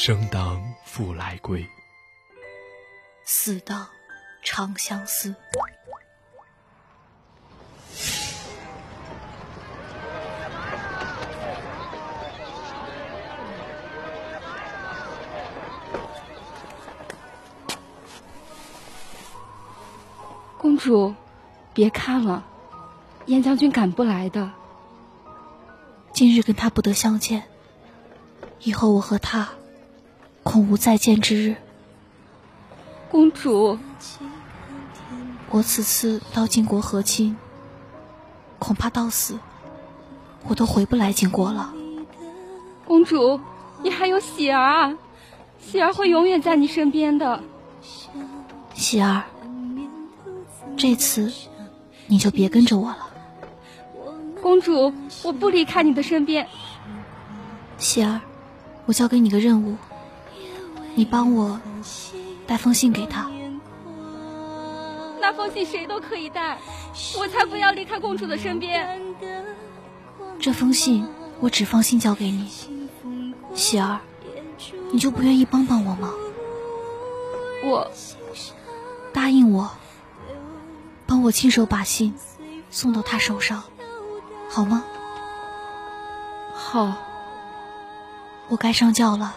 生当复来归，死当长相思。公主，别看了，燕将军赶不来的。今日跟他不得相见，以后我和他恐无再见之日。公主，我此次到晋国和亲，恐怕到死我都回不来晋国了。公主，你还有喜儿啊，喜儿会永远在你身边的。喜儿。这次，你就别跟着我了，公主，我不离开你的身边。喜儿，我交给你个任务，你帮我带封信给他。那封信谁都可以带，我才不要离开公主的身边。这封信我只放心交给你，喜儿，你就不愿意帮帮我吗？我答应我。帮我亲手把信送到他手上，好吗？好，我该上轿了，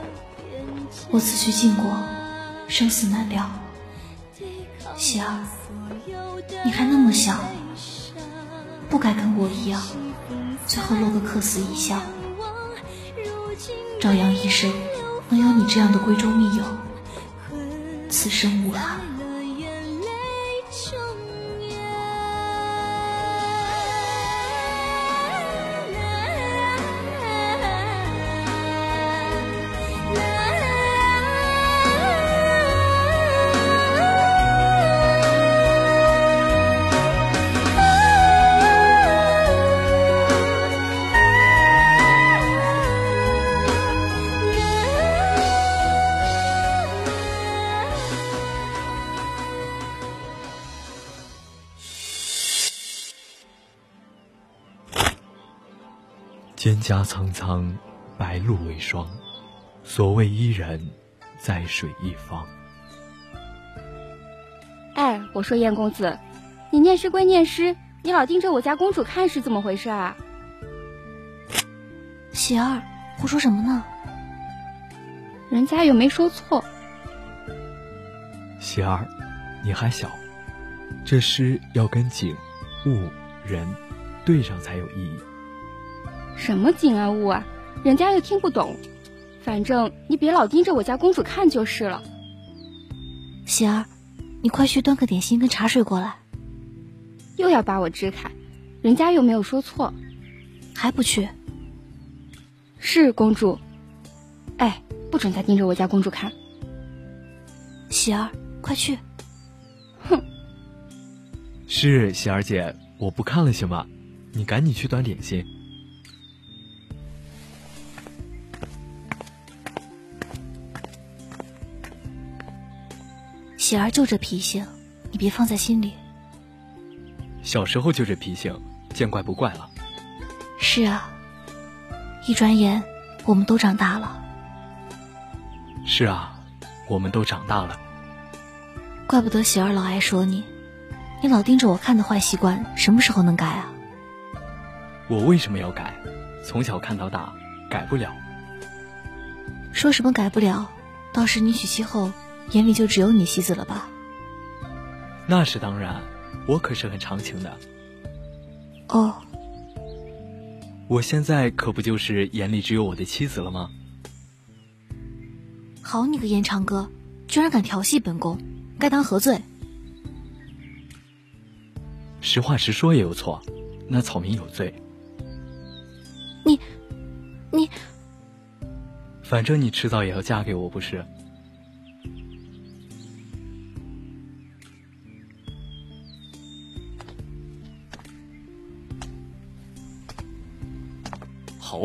我此去晋国，生死难料。喜儿，你还那么小，不该跟我一样，最后落个客死异乡。朝阳一生能有你这样的闺中密友，此生无憾。蒹葭苍苍，白露为霜。所谓伊人，在水一方。哎，我说燕公子，你念诗归念诗，你老盯着我家公主看是怎么回事啊？喜儿，胡说什么呢？人家又没说错。喜儿，你还小，这诗要跟景、物、人对上才有意义。什么景啊物啊，人家又听不懂。反正你别老盯着我家公主看就是了。喜儿，你快去端个点心跟茶水过来。又要把我支开，人家又没有说错，还不去？是公主。哎，不准再盯着我家公主看。喜儿，快去。哼。是喜儿姐，我不看了行吗？你赶紧去端点心。喜儿就这脾性，你别放在心里。小时候就这脾性，见怪不怪了。是啊，一转眼我们都长大了。是啊，我们都长大了。怪不得喜儿老爱说你，你老盯着我看的坏习惯，什么时候能改啊？我为什么要改？从小看到大，改不了。说什么改不了？倒是你娶妻后。眼里就只有你西子了吧？那是当然，我可是很长情的。哦，我现在可不就是眼里只有我的妻子了吗？好你个延长哥，居然敢调戏本宫，该当何罪？实话实说也有错，那草民有罪。你，你，反正你迟早也要嫁给我，不是？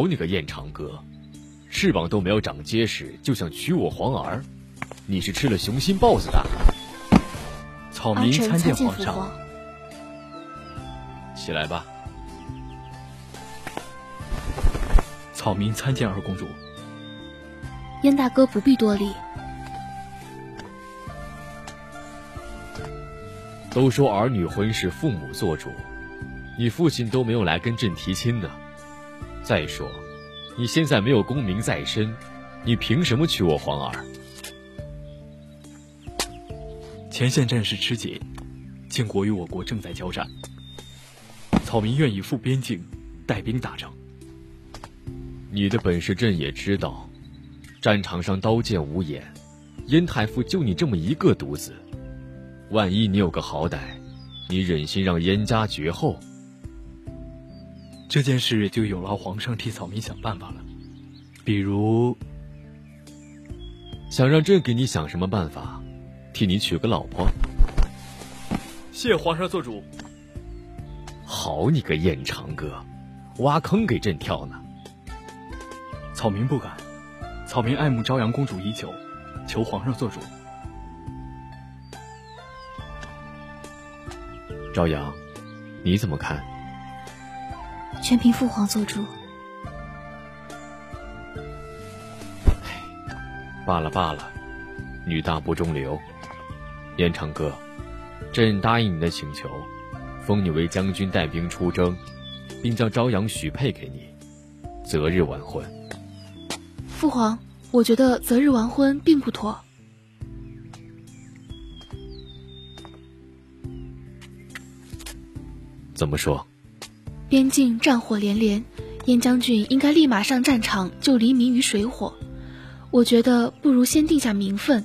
你个燕长哥，翅膀都没有长结实，就想娶我皇儿？你是吃了雄心豹子胆？草民参见皇上。起来吧。草民参见二公主。燕大哥不必多礼。都说儿女婚事父母做主，你父亲都没有来跟朕提亲呢。再说，你现在没有功名在身，你凭什么娶我皇儿？前线战事吃紧，晋国与我国正在交战，草民愿意赴边境，带兵打仗。你的本事朕也知道，战场上刀剑无眼，燕太傅就你这么一个独子，万一你有个好歹，你忍心让燕家绝后？这件事就有劳皇上替草民想办法了，比如，想让朕给你想什么办法，替你娶个老婆。谢皇上做主。好你个燕长哥，挖坑给朕跳呢。草民不敢，草民爱慕朝阳公主已久，求皇上做主。朝阳，你怎么看？全凭父皇做主。罢了罢了，女大不中留。燕长哥，朕答应你的请求，封你为将军，带兵出征，并将朝阳许配给你，择日完婚。父皇，我觉得择日完婚并不妥。怎么说？边境战火连连，燕将军应该立马上战场救黎民于水火。我觉得不如先定下名分，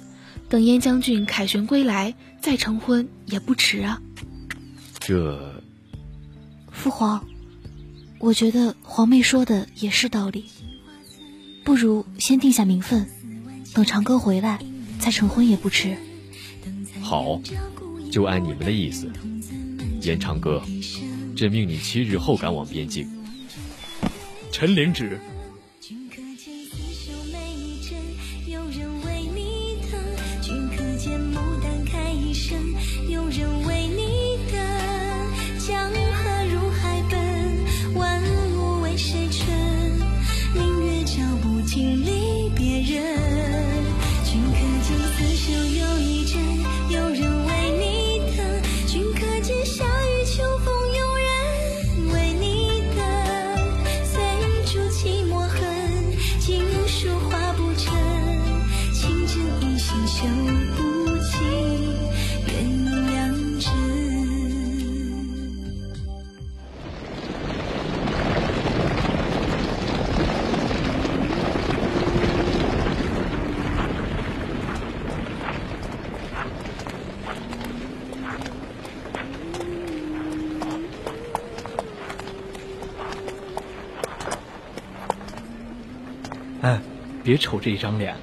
等燕将军凯旋归来再成婚也不迟啊。这，父皇，我觉得皇妹说的也是道理。不如先定下名分，等长哥回来再成婚也不迟。好，就按你们的意思，燕长哥。朕命你七日后赶往边境。臣领旨。别瞅这一张脸，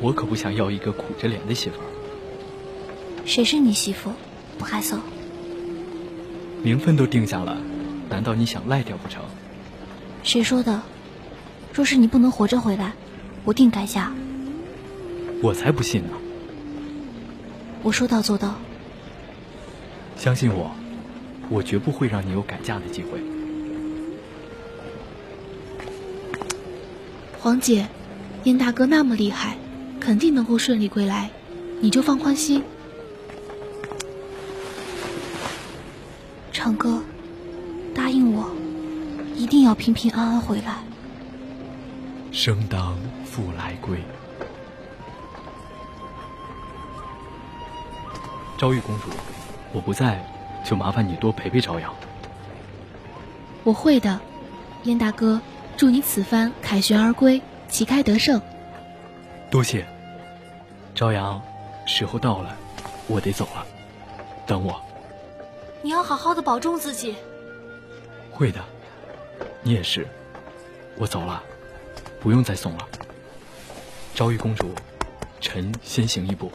我可不想要一个苦着脸的媳妇儿。谁是你媳妇？不害臊。名分都定下了，难道你想赖掉不成？谁说的？若是你不能活着回来，我定改嫁。我才不信呢。我说到做到。相信我，我绝不会让你有改嫁的机会。黄姐，燕大哥那么厉害，肯定能够顺利归来，你就放宽心。长哥，答应我，一定要平平安安回来。生当复来归。昭玉公主，我不在，就麻烦你多陪陪朝阳。我会的，燕大哥。祝你此番凯旋而归，旗开得胜。多谢，朝阳，时候到了，我得走了，等我。你要好好的保重自己。会的，你也是。我走了，不用再送了。昭玉公主，臣先行一步。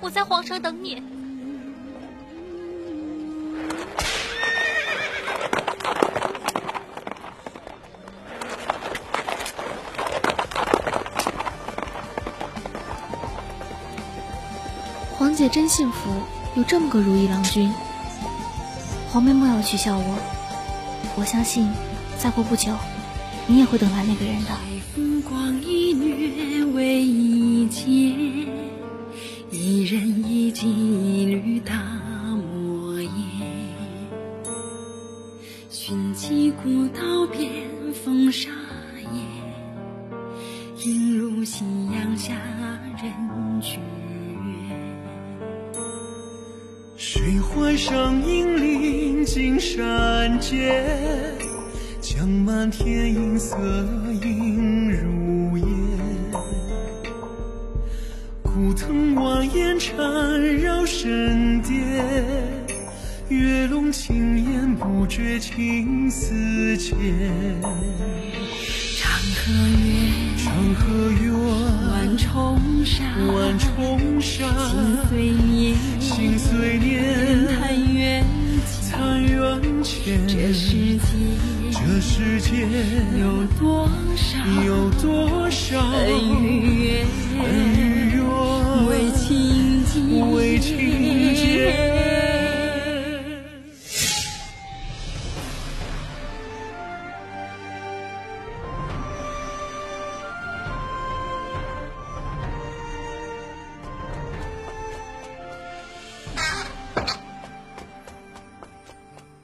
我在皇城等你。皇姐真幸福，有这么个如意郎君。皇妹莫要取笑我，我相信，再过不久，你也会等来那个人的。风光一掠为一劫，一人一骑绿大漠烟。寻迹古道边风沙野，映入夕阳下人群。水环上银鳞金山间，将满天银色映入眼。古藤蜿蜒缠绕神殿，月笼轻烟不觉情丝牵。长河月，长河远，万万重山，心碎念，心岁年，残垣前。这世界，这世间有多少，有多少恩怨，恩怨，为情结，为情结。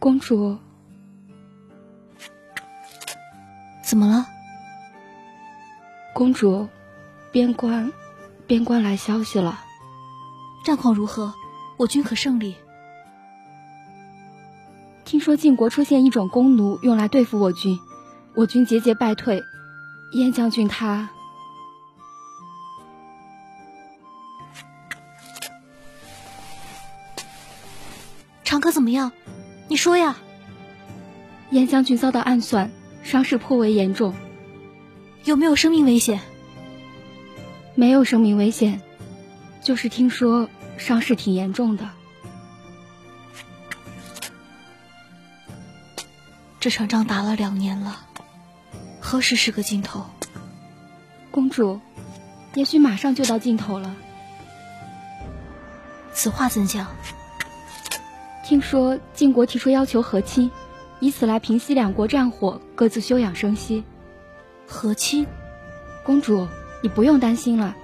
公主，怎么了？公主，边关，边关来消息了。战况如何？我军可胜利？听说晋国出现一种弓弩，用来对付我军，我军节节败退。燕将军他……长歌怎么样？你说呀。严将军遭到暗算，伤势颇为严重。有没有生命危险？没有生命危险，就是听说伤势挺严重的。这场仗打了两年了，何时是个尽头？公主，也许马上就到尽头了。此话怎讲？听说晋国提出要求和亲，以此来平息两国战火，各自休养生息。和亲？公主，你不用担心了。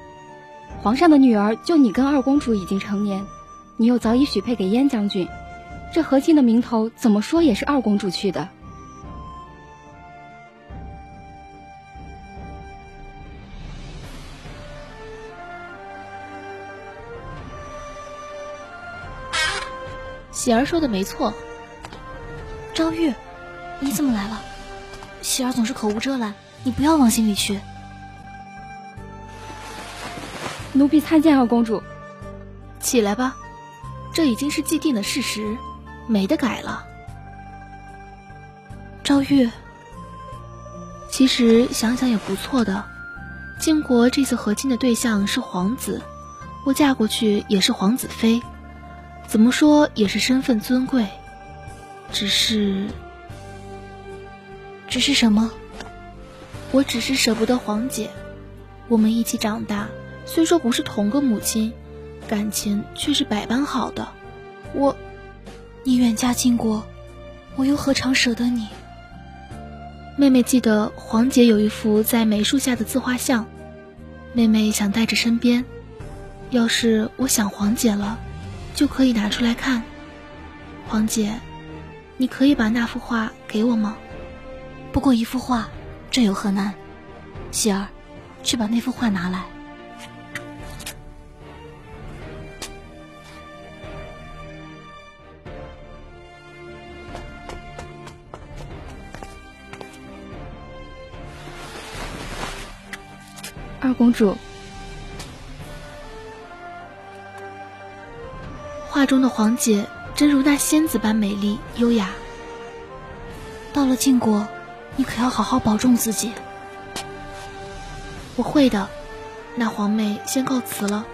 皇上的女儿就你跟二公主已经成年，你又早已许配给燕将军，这和亲的名头怎么说也是二公主去的。喜儿说的没错，昭玉，你怎么来了？喜儿总是口无遮拦，你不要往心里去。奴婢参见二公主。起来吧，这已经是既定的事实，没得改了。昭玉，其实想想也不错的。晋国这次和亲的对象是皇子，我嫁过去也是皇子妃。怎么说也是身份尊贵，只是，只是什么？我只是舍不得黄姐。我们一起长大，虽说不是同个母亲，感情却是百般好的。我，你远嫁晋国，我又何尝舍得你？妹妹记得黄姐有一幅在梅树下的自画像，妹妹想带着身边。要是我想黄姐了。就可以拿出来看，黄姐，你可以把那幅画给我吗？不过一幅画，这有何难？喜儿，去把那幅画拿来。二公主。画中的黄姐真如那仙子般美丽优雅，到了晋国，你可要好好保重自己。我会的，那皇妹先告辞了。